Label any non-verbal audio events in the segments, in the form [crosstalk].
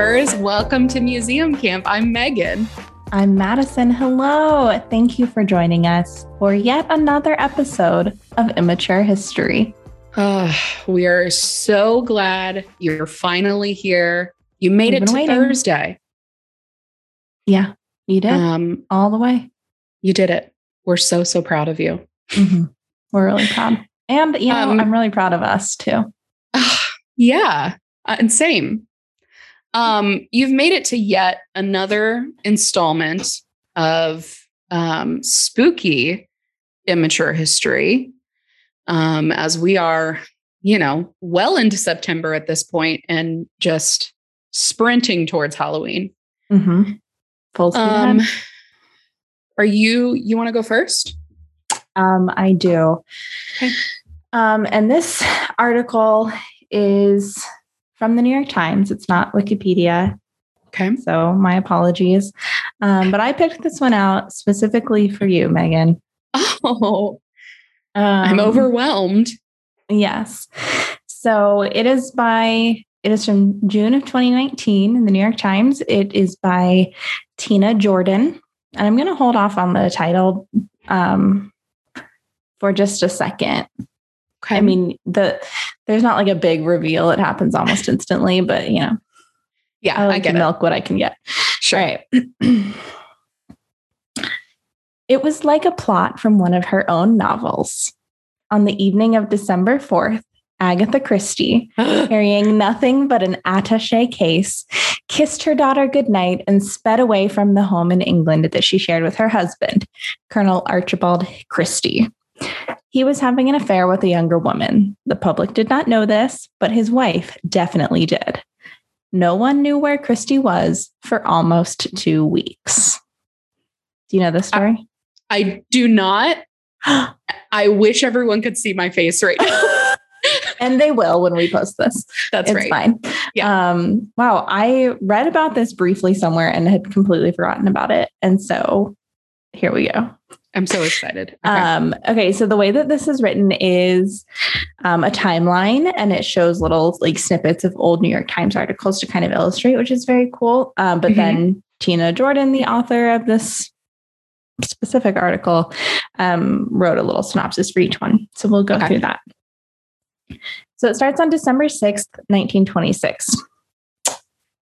Campers. Welcome to Museum Camp. I'm Meghan. I'm Madison. Hello. Thank you for joining us for yet another episode of Immature History. Oh, we are so glad you're finally here. You made We've it to waiting. Thursday. Yeah, you did Um, all the way. you did it. We're so, so proud of you. Mhm. We're really proud. And, you know, Um, I'm really proud of us too. yeah, uh, and same. Um, you've made it to yet another installment of um, spooky immature history. Um, as we are, you know, well into September at this point and just sprinting towards Halloween. hmm Full speed Um, ahead. are you you want to go first? Um, I do. Okay. Um, and this article is from the New York Times. It's not Wikipedia. Okay. So my apologies. Um, but I picked this one out specifically for you, Meghan. Oh, Um, I'm overwhelmed. Yes. So it is by, it is from June of 2019 in the New York Times. It is by Tina Jordan. And I'm going to hold off on the title um, for just a second. Okay. I mean, the there's not like a big reveal. It happens almost instantly, but you know, yeah, I I, get to it. milk what I can get. Sure. Right. [clears throat] it was like a plot from one of her own novels. On the evening of December 4th, Agatha Christie, [gasps] carrying nothing but an attache case, kissed her daughter goodnight and sped away from the home in England that she shared with her husband, Colonel Archibald Christie. He was having an affair with a younger woman. The public did not know this, but his wife definitely did. No one knew where Christie was for almost two weeks. Do you know this story? I do not. [gasps] I wish everyone could see my face right now. [laughs] [laughs] and they will when we post this. That's it's right. fine. Yeah. Um, wow. I read about this briefly somewhere and had completely forgotten about it. And so here we go. I'm so excited. Okay. Um, okay, so the way that this is written is um, a timeline and it shows little like snippets of old New York Times articles to kind of illustrate, which is very cool. Um, but Mhm. then Tina Jordan, the author of this specific article, um, wrote a little synopsis for each one. So we'll go Okay. through that. So it starts on December 6th, 1926.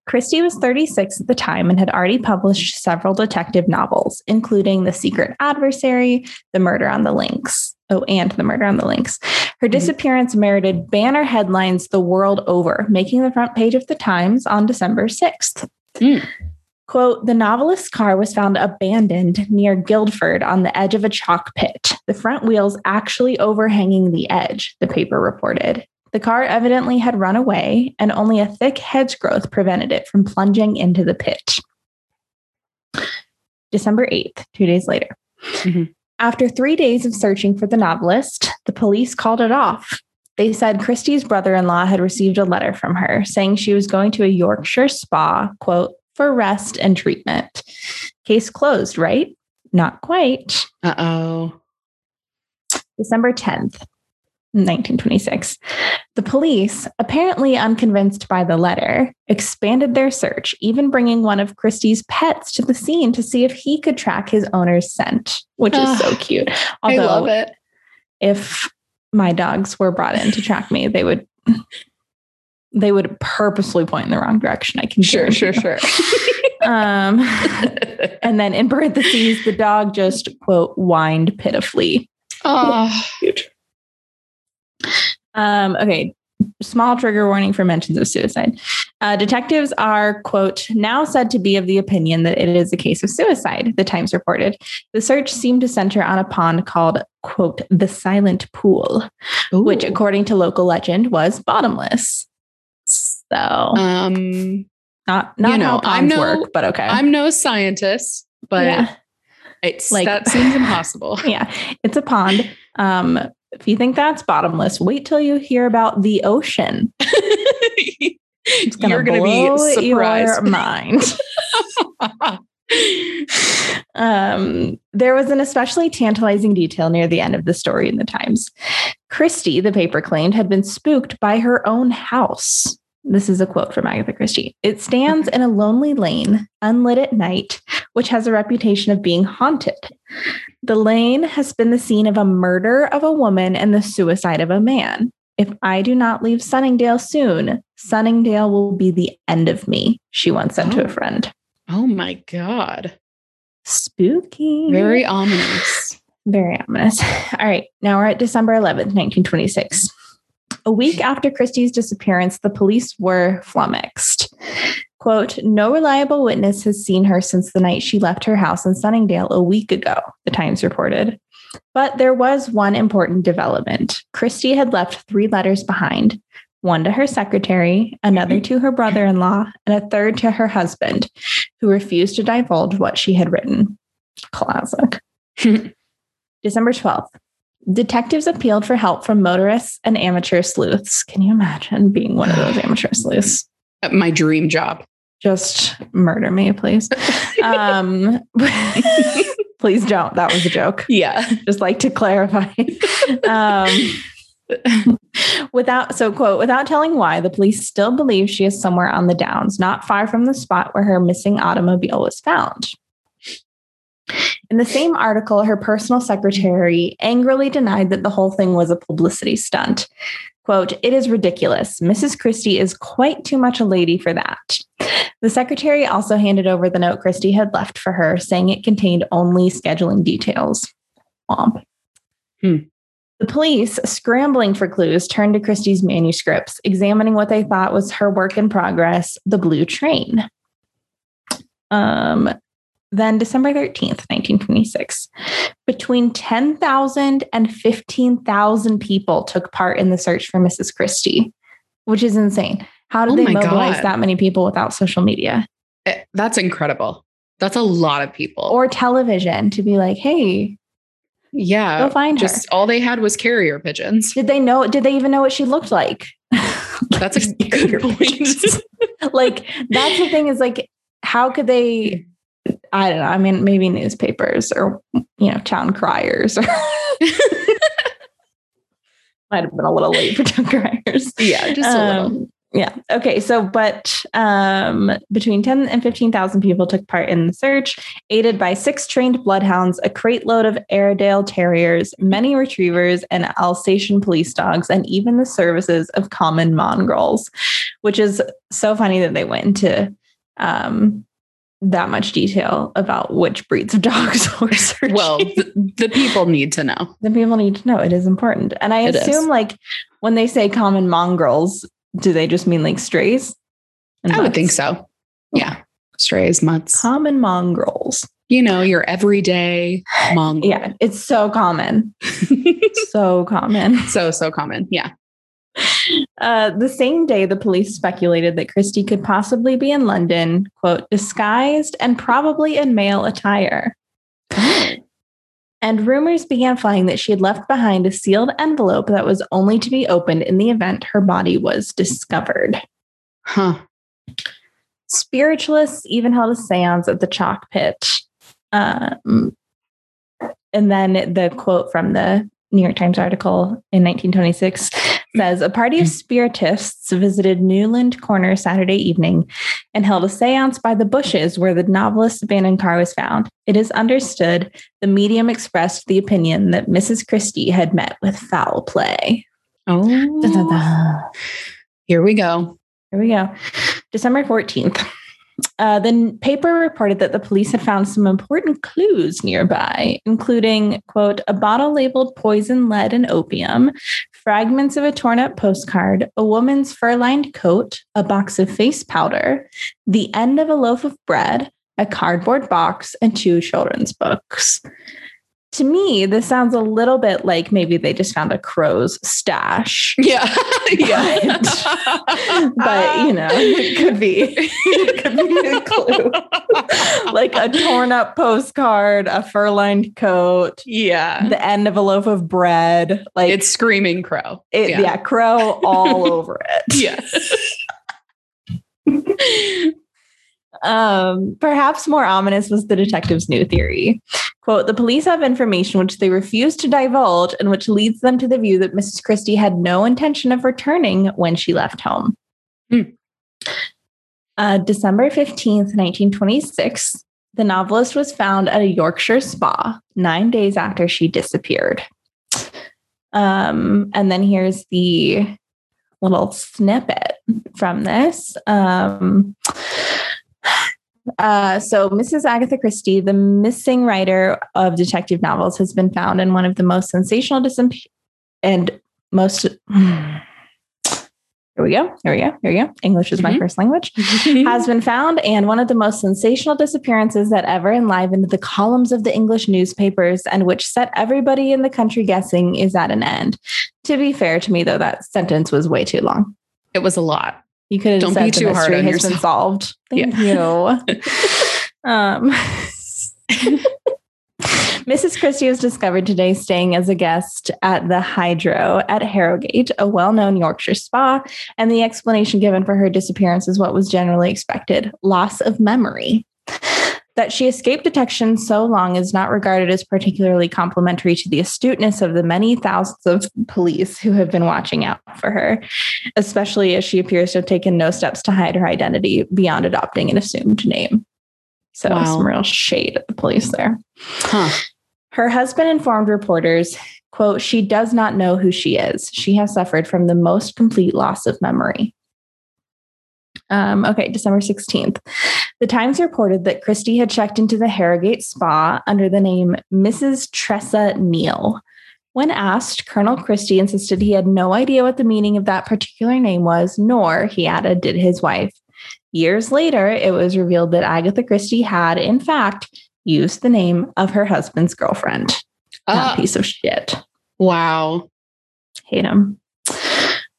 Christie was 36 at the time and had already published several detective novels, including The Secret Adversary, The Murder on the Links. Oh, and The Murder on the Links. Her Mhm. disappearance merited banner headlines the world over, making the front page of the Times on December 6th. Mm. Quote, the novelist's car was found abandoned near Guildford on the edge of a chalk pit, the front wheels actually overhanging the edge, the paper reported. The car evidently had run away, and only a thick hedge growth prevented it from plunging into the pit. December 8th, two days later. Mhm. After three days of searching for the novelist, the police called it off. They said Christie's brother in law had received a letter from her saying she was going to a Yorkshire spa, quote, for rest and treatment. Case closed, right? Not quite. Uh oh. December 10th, 1926. The police, apparently unconvinced by the letter, expanded their search, even bringing one of Christie's pets to the scene to see if he could track his owner's scent, which is so [sighs] cute. I love it. if my dogs were brought in to track me, they would they would purposely point in the wrong direction. I can Sure, sure, you. sure. [laughs] [laughs] Um, and then in parentheses, the dog just quote whined pitifully. oh, Um, okay, small trigger warning for mentions of suicide. Uh, detectives are, quote, now said to be of the opinion that it is a case of suicide, the Times reported. The search seemed to center on a pond called, quote, the Silent Pool, which, according to local legend, was bottomless. So, um, not, not you know, how I'm ponds no- work, but okay. I'm no scientist, but yeah. it's Like- that seems [laughs] impossible. yeah, it's a pond. Um, if you think that's bottomless, wait till you hear about the ocean. It's gonna You're gonna blow be surprised. your [laughs] mind. Um, there was an especially tantalizing detail near the end of the story in the Times. Christie, the paper claimed, had been spooked by her own house. This is a quote from Agatha Christie. It stands in a lonely lane, unlit at night, which has a reputation of being haunted. The lane has been the scene of a murder of a woman and the suicide of a man. If I do not leave Sunningdale soon, Sunningdale will be the end of me, she once said to a Oh. friend. Oh my God. Spooky. Very ominous. Very ominous. [laughs] All right, now we're at December 11th, 1926. A week after Christie's disappearance, the police were flummoxed. Quote, no reliable witness has seen her since the night she left her house in Sunningdale a week ago, the Times reported. But there was one important development. Christie had left three letters behind one to her secretary, another to her brother in law, and a third to her husband, who refused to divulge what she had written. Classic. [laughs] December 12th. Detectives appealed for help from motorists and amateur sleuths. Can you imagine being one of those amateur sleuths? My dream job. Just murder me, please. [laughs] Um, [laughs] please don't. That was a joke. Yeah. Just like to clarify. Um, [laughs] without, so quote, without telling why, the police still believe she is somewhere on the downs, not far from the spot where her missing automobile was found. In the same article, her personal secretary angrily denied that the whole thing was a publicity stunt. Quote, it is ridiculous. Mrs. Christie is quite too much a lady for that. The secretary also handed over the note Christie had left for her, saying it contained only scheduling details. Womp. Hmm. The police, scrambling for clues, turned to Christie's manuscripts, examining what they thought was her work in progress, The Blue Train. Um, then December 13th, 1926, between 10,000 and 15,000 people took part in the search for Mrs. Christie, which is insane. How did Oh they mobilize God. that many people without social media Eh, That's incredible. That's a lot of people. or television to be like, hey, yeah. go find Just her? all they had was carrier pigeons. Did they know? Did they even know what she looked like? [laughs] That's a good [laughs] point. like, that's the thing is like, how could they? I don't know. I mean, maybe newspapers or, you know, town criers or [laughs] might have been a little late for town criers. yeah, just a little. Um, yeah. Okay. So, but um, between 10 and 15,000 people took part in the search, aided by six trained bloodhounds, a crate load of Airedale terriers, many retrievers, and Alsatian police dogs, and even the services of common mongrels, which is so funny that they went into um, that much detail about which breeds of dogs [laughs] were searching. Well, the, the people need to know. the people need to know it is important. And I It is. assume, like, when they say common mongrels, do they just mean like strays? I would think so. Yeah. Strays, mutts. Common mongrels. You know, your everyday mongrel. Yeah, it's so common. [laughs] so common. so, so common. Yeah. Uh, the same day, the police speculated that Christie could possibly be in London, quote, disguised and probably in male attire. And rumors began flying that she had left behind a sealed envelope that was only to be opened in the event her body was discovered. Huh. Spiritualists even held a seance at the chalk pit. Um, and then the quote from the New York Times article in 1926 says a party of spiritists visited Newland Corner Saturday evening and held a seance by the bushes where the novelist's abandoned car was found. It is understood the medium expressed the opinion that Mrs. Christie had met with foul play. Oh. Dun, dun, dun. Here we go. Here we go. December 14th. Uh, the paper reported that the police had found some important clues nearby, including, quote, a bottle labeled poison, lead, and opium, fragments of a torn up postcard, a woman's fur lined coat, a box of face powder, the end of a loaf of bread, a cardboard box, and two children's books. To me, this sounds a little bit like maybe they just found a crow's stash. Yeah. yeah. [laughs] but ah. you know, it could be it could be a clue. [laughs] like a torn up postcard, a fur lined coat, yeah. the end of a loaf of bread. Like It's screaming crow. it, yeah. crow all over it. [laughs] Yeah. Um, perhaps more ominous was the detective's new theory. Quote, the police have information which they refuse to divulge and which leads them to the view that Mrs. Christie had no intention of returning when she left home. Hmm. Uh, December 15th, 1926, the novelist was found at a Yorkshire spa nine days after she disappeared. Um, and then here's the little snippet from this. Um, uh, so, Mrs. Agatha Christie, the missing writer of detective novels, has been found in one of the most sensational and most. [sighs] Here we go. Here we go. Here we go. English is my Mhm. first language. [laughs] has been found, and one of the most sensational disappearances that ever enlivened the columns of the English newspapers and which set everybody in the country guessing is at an end. To be fair to me, though, that sentence was way too long. it was a lot. You could have Don't said be too hard on has been solved. Thank you. [laughs] um, [laughs] Mrs. Christie was discovered today staying as a guest at the Hydro at Harrogate, a well known Yorkshire spa. And the explanation given for her disappearance is what was generally expected loss of memory. That she escaped detection so long is not regarded as particularly complimentary to the astuteness of the many thousands of police who have been watching out for her, especially as she appears to have taken no steps to hide her identity beyond adopting an assumed name. So, Wow. some real shade at the police there. Huh. Her husband informed reporters, quote, she does not know who she is. She has suffered from the most complete loss of memory. Um, okay, December 16th. The Times reported that Christie had checked into the Harrogate Spa under the name Mrs. Tressa Neele. When asked, Colonel Christie insisted he had no idea what the meaning of that particular name was, nor, he added, did his wife. Years later, it was revealed that Agatha Christie had, in fact, used the name of her husband's girlfriend. That Uh, piece of shit. wow. Hate him.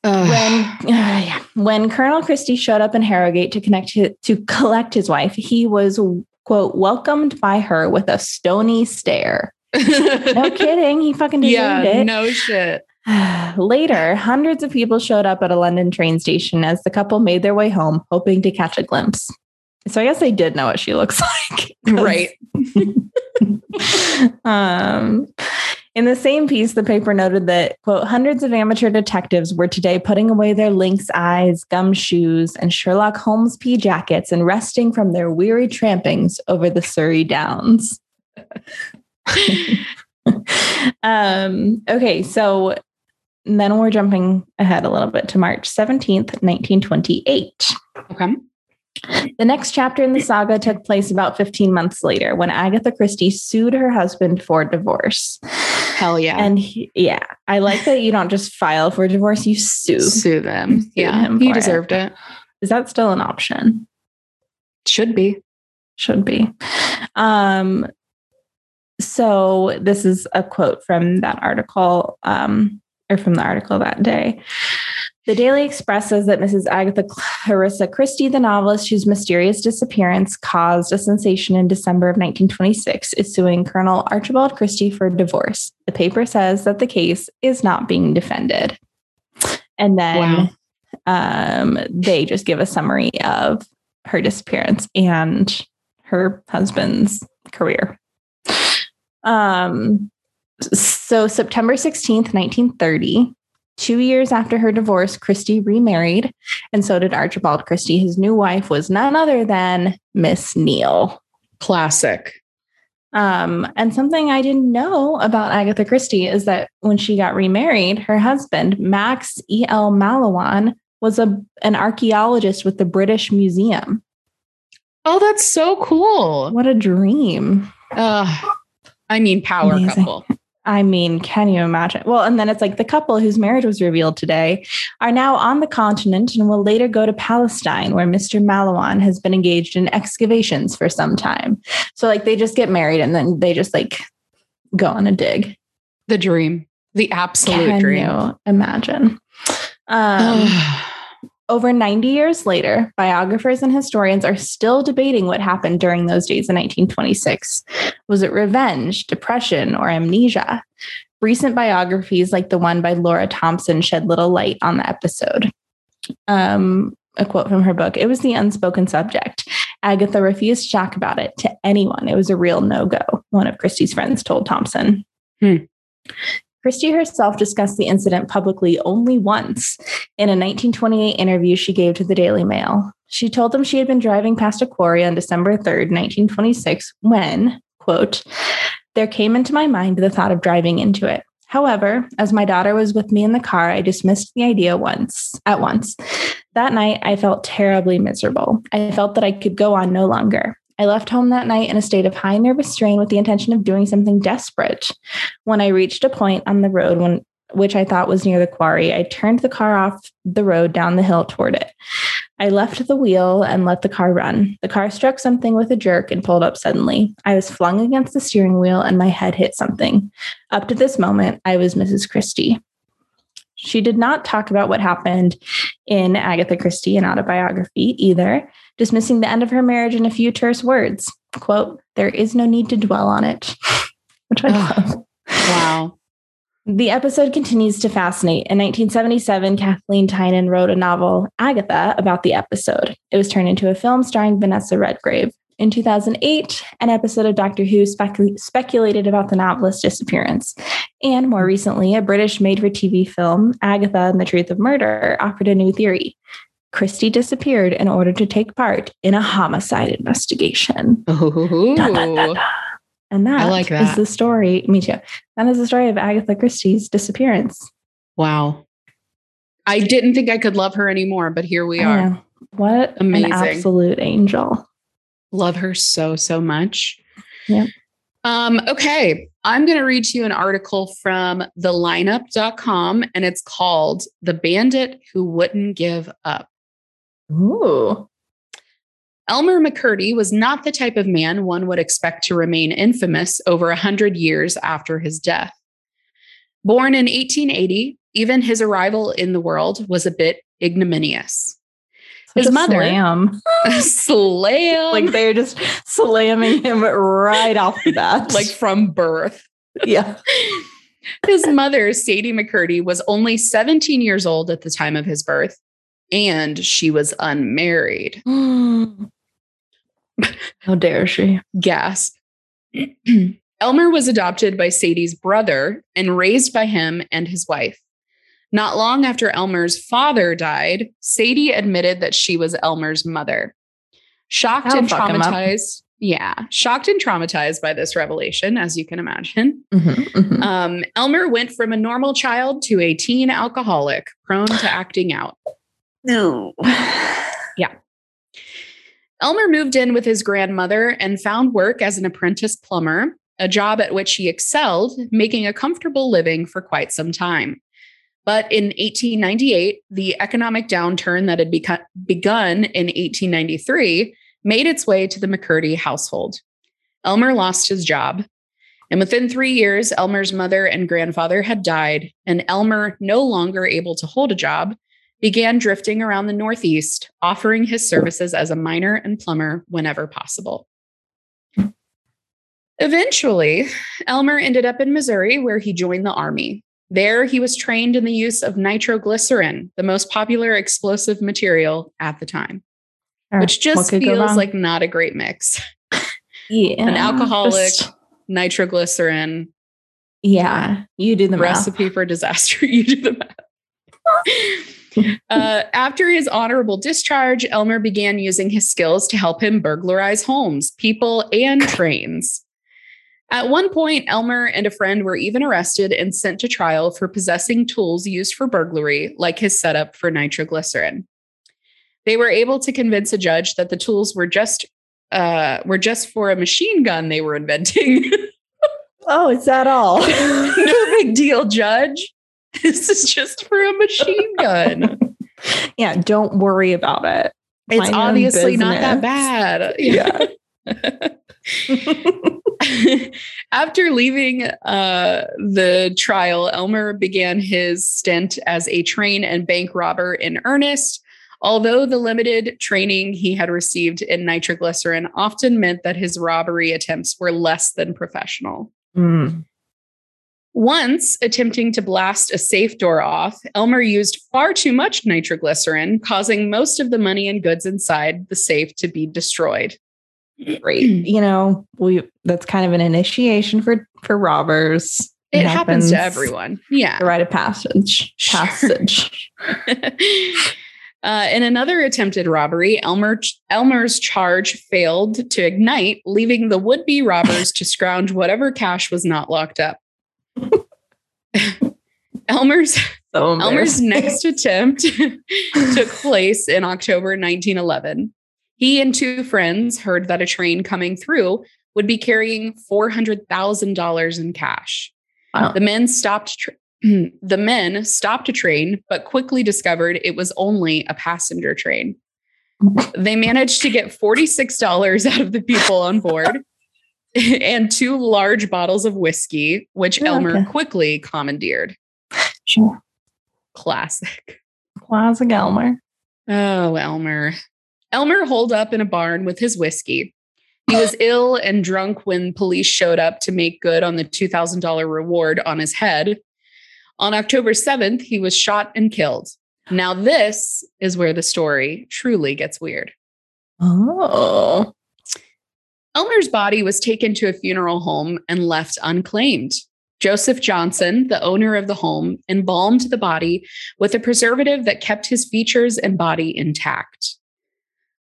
Ugh. When [sighs] [sighs] yeah. when Colonel Christie showed up in Harrogate to connect hi- to collect his wife, he was quote welcomed by her with a stony stare. No [laughs] kidding, he fucking deserved yeah, it. no shit. [sighs] Later, hundreds of people showed up at a London train station as the couple made their way home, hoping to catch a glimpse. So I guess they did know what she looks [laughs] like, Right. [laughs] um, in the same piece, the paper noted that, quote, hundreds of amateur detectives were today putting away their lynx eyes, gum shoes, and Sherlock Holmes pea jackets and resting from their weary trampings over the Surrey Downs. [laughs] um, okay, so then we're jumping ahead a little bit to March 17th, 1928. Okay. The next chapter in the saga took place about 15 months later when Agatha Christie sued her husband for divorce. Hell yeah. And he, yeah, I like that you don't just file for divorce, you sue. sue them. Sue yeah. he for it. deserved it. Is that still an option? Should be. Should be. Um, so this is a quote from that article, um, or from the article that day. The Daily Express says that Mrs. Agatha Clarissa Christie, the novelist whose mysterious disappearance caused a sensation in December of 1926, is suing Colonel Archibald Christie for divorce. The paper says that the case is not being defended. And then um, they just give a summary of her disappearance and her husband's career. Um, so September 16th, 1930, two years after her divorce, Christie remarried, and so did Archibald Christie. His new wife was none other than Miss Neele. Classic. Um, and something I didn't know about Agatha Christie is that when she got remarried, her husband, Max E.L. Mallowan, was a, an archaeologist with the British Museum. Oh, that's so cool. What a dream. Uh, I mean, power Amazing. couple. I mean, can you imagine? Well, and then it's like the couple whose marriage was revealed today are now on the continent and will later go to Palestine, where Mr. Mallowan has been engaged in excavations for some time. So, like, they just get married and then they just like go on a dig. The dream. The absolute Can dream. you imagine? Um, [sighs] [sighs] [sighs] over 90 years later, biographers and historians are still debating what happened during those days in 1926. Was it revenge, depression, or amnesia? Recent biographies, like the one by Laura Thompson, shed little light on the episode. Um, a quote from her book It was the unspoken subject. Agatha refused to talk about it to anyone. It was a real no go, one of Christie's friends told Thompson. Hmm. Christie herself discussed the incident publicly only once in a 1928 interview she gave to the Daily Mail. She told them she had been driving past a quarry on December 3rd, 1926, when, quote, there came into my mind the thought of driving into it. However, as my daughter was with me in the car, I dismissed the idea once at once. That night, I felt terribly miserable. I felt that I could go on no longer. I left home that night in a state of high nervous strain with the intention of doing something desperate. When I reached a point on the road when which I thought was near the quarry, I turned the car off the road down the hill toward it. I left the wheel and let the car run. The car struck something with a jerk and pulled up suddenly. I was flung against the steering wheel and my head hit something. Up to this moment, I was Mrs. Christie. She did not talk about what happened in Agatha Christie, an autobiography, either, dismissing the end of her marriage in a few terse words. Quote, there is no need to dwell on it, [laughs] which I love. Wow. The episode continues to fascinate. In 1977, Kathleen Tynan wrote a novel, Agatha, about the episode. It was turned into a film starring Vanessa Redgrave. In 2008, an episode of Doctor Who spec- speculated about the novelist's disappearance. And more recently, a British made for TV film, Agatha and the Truth of Murder, offered a new theory. Christie disappeared in order to take part in a homicide investigation. Ooh. And that, like is that. the story. Me too. That is the story of Agatha Christie's disappearance. Wow. I didn't think I could love her anymore, but here we are. What Amazing. an absolute angel. Love her so, so much. Yep. Um, okay. I'm going to read to you an article from thelineup.com and it's called The Bandit Who Wouldn't Give Up. Ooh. Elmer McCurdy was not the type of man one would expect to remain infamous over a hundred years after his death. Born in 1880, even his arrival in the world was a bit ignominious. Such His mother- slam. [laughs] Slam, like they're just slamming him right off the bat. [laughs] like from birth. yeah. [laughs] His mother, Sadie McCurdy, was only 17 years old at the time of his birth, and she was unmarried. [gasps] How dare she? Gasp. [clears throat] Elmer was adopted by Sadie's brother and raised by him and his wife. Not long after Elmer's father died, Sadie admitted that she was Elmer's mother. Shocked That'll and fuck him up. traumatized. Yeah, shocked and traumatized by this revelation, as you can imagine. Mhm, mhm. Um, Elmer went from a normal child to a teen alcoholic prone to acting out. No. [sighs] Yeah. Elmer moved in with his grandmother and found work as an apprentice plumber, a job at which he excelled, making a comfortable living for quite some time. But in 1898, the economic downturn that had becu- begun in 1893 made its way to the McCurdy household. Elmer lost his job. And within three years, Elmer's mother and grandfather had died, and Elmer, no longer able to hold a job, began drifting around the Northeast, offering his services as a miner and plumber whenever possible. Eventually, Elmer ended up in Missouri where he joined the Army. There, he was trained in the use of nitroglycerin, the most popular explosive material at the time, Sure. which just feels like not a great mix. yeah, An alcoholic, just- nitroglycerin, yeah, you do the math. recipe for disaster. [laughs] you do the math. Uh, after his honorable discharge, Elmer began using his skills to help him burglarize homes, people, and trains. At one point, Elmer and a friend were even arrested and sent to trial for possessing tools used for burglary, like his setup for nitroglycerin. They were able to convince a judge that the tools were just uh, were just for a machine gun they were inventing. [laughs] Oh, is that all? [laughs] no big deal, Judge. [laughs] This is just for a machine gun. [laughs] yeah, don't worry about it. It's Mind obviously not that bad. [laughs] Yeah. After leaving uh, the trial, Elmer began his stint as a train and bank robber in earnest. Although the limited training he had received in nitroglycerin often meant that his robbery attempts were less than professional. Mm. Once attempting to blast a safe door off, Elmer used far too much nitroglycerin, causing most of the money and goods inside the safe to be destroyed. Great. [clears throat] you know, we that's kind of an initiation for for robbers. It, happens, to everyone. Yeah. The rite of passage. Sure. Passage. [laughs] Uh, in another attempted robbery, Elmer Elmer's charge failed to ignite, leaving the would-be robbers to scrounge whatever cash was not locked up. [laughs] Elmer's So Elmer's next attempt [laughs] took place in October 1911. He and two friends heard that a train coming through would be carrying $400,000 in cash. Wow. The men stopped tr hmm, the men stopped a train but quickly discovered it was only a passenger train. [laughs] They managed to get $46 out of the people on board [laughs] and two large bottles of whiskey which Oh, Elmer okay. quickly commandeered. Sure. Classic. Classic Elmer. Oh, Elmer. Elmer holed up in a barn with his whiskey. He was [laughs] ill and drunk when police showed up to make good on the $2,000 reward on his head. On October 7th, he was shot and killed. Now, this is where the story truly gets weird. Oh. Elmer's body was taken to a funeral home and left unclaimed. Joseph Johnson, the owner of the home, embalmed the body with a preservative that kept his features and body intact.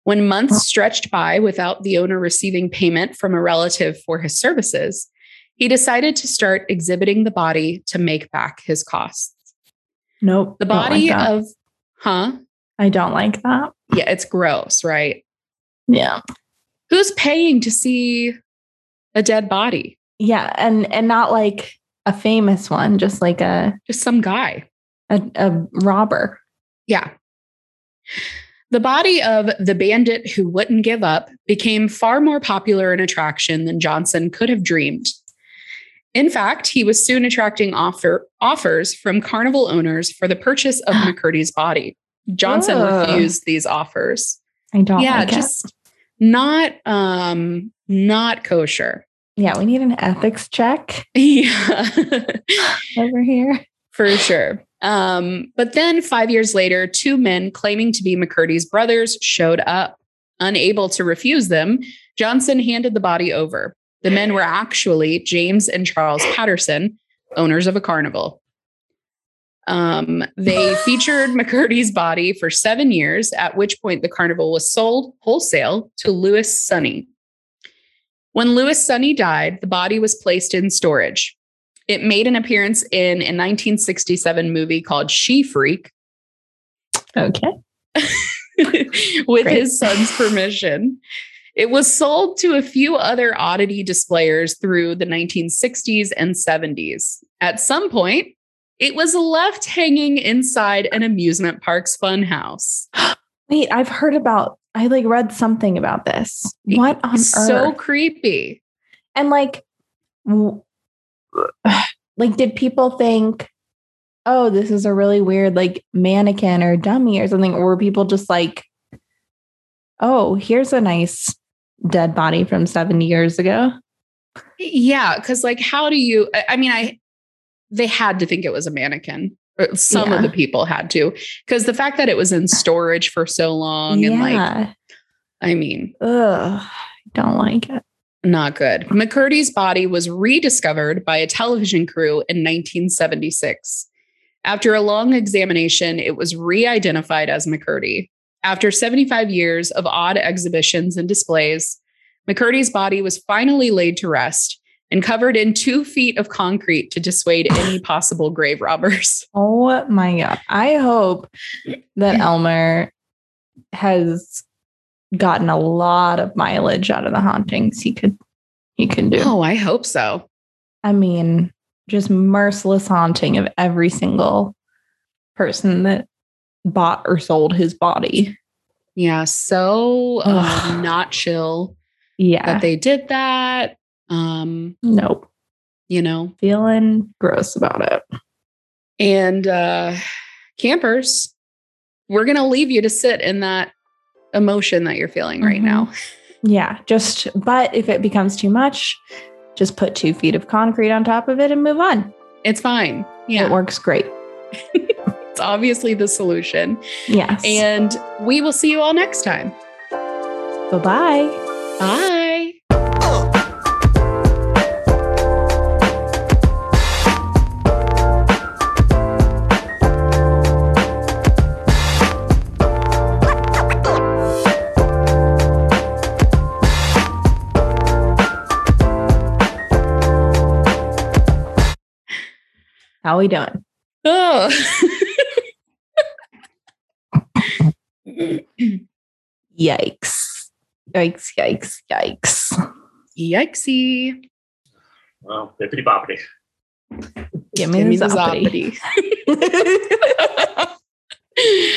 When months stretched by without the owner receiving payment from a relative for his services, he decided to start exhibiting the body to make back his costs. Nope. The don't like body of, huh? I don't like that. Yeah, it's gross, right? Yeah. Who's paying to see a dead body? Yeah. And and not like a famous one, just like a Just some guy. a, a robber. Yeah. The body of the bandit who wouldn't give up became far more popular an attraction than Johnson could have dreamed. In fact, he was soon attracting offer, offers from carnival owners for the purchase of [gasps] McCurdy's body. Johnson refused these offers. I don't yeah, like it. Not um not kosher. Yeah, we need an ethics check [laughs] Yeah. over here. For sure. Um, but then five years later, two men claiming to be McCurdy's brothers showed up. Unable to refuse them, Johnson handed the body over. The men were actually James and Charles Patterson, owners of a carnival. Um, they [laughs] featured McCurdy's body for seven years, at which point the carnival was sold wholesale to Louis Sonney. When Louis Sonney died, the body was placed in storage. It made an appearance in a 1967 movie called She Freak Okay. [laughs] with Great. his son's permission. It was sold to a few other oddity displayers through the 1960s and 70s. At some point, it was left hanging inside an amusement park's funhouse. [gasps] Wait, I've heard about I like read something about this. What on so earth? creepy. And like [sighs] like did people think oh, this is a really weird like mannequin or dummy or something or were people just like oh, here's a nice dead body from 70 years ago? Yeah, because like, how do you? I mean, I they had to think it was a mannequin. Or Some of the people had to, because the fact that it was in uh, storage for so long and like. I mean, Ugh, I don't like it. not good. McCurdy's body was rediscovered by a television crew in 1976. After a long examination, it was re identified as McCurdy. After 75 years of odd exhibitions and displays, McCurdy's body was finally laid to rest and covered in two feet of concrete to dissuade any [laughs] possible grave robbers. [laughs] Oh my god. I hope that Elmer has gotten a lot of mileage out of the hauntings he could he could do. Oh, I hope so. I mean, just merciless haunting of every single person that bought or sold his body. Yeah, so um, not chill Yeah. that they did that. Um, nope. you know, Feeling gross about it. And uh, campers, we're going to leave you to sit in that emotion that you're feeling right Mhm. now. Yeah. Just, but if it becomes too much, just put two feet of concrete on top of it and move on. It's fine. Yeah. It works great. [laughs] It's obviously the solution. Yes. And we will see you all next time. bye bye. Bye. How we doing? Oh. Yikes. Yikes, yikes, yikes. Yikesy. Well, bippity boppity. Give me, Give me the zoppity. zoppity. [laughs] [laughs]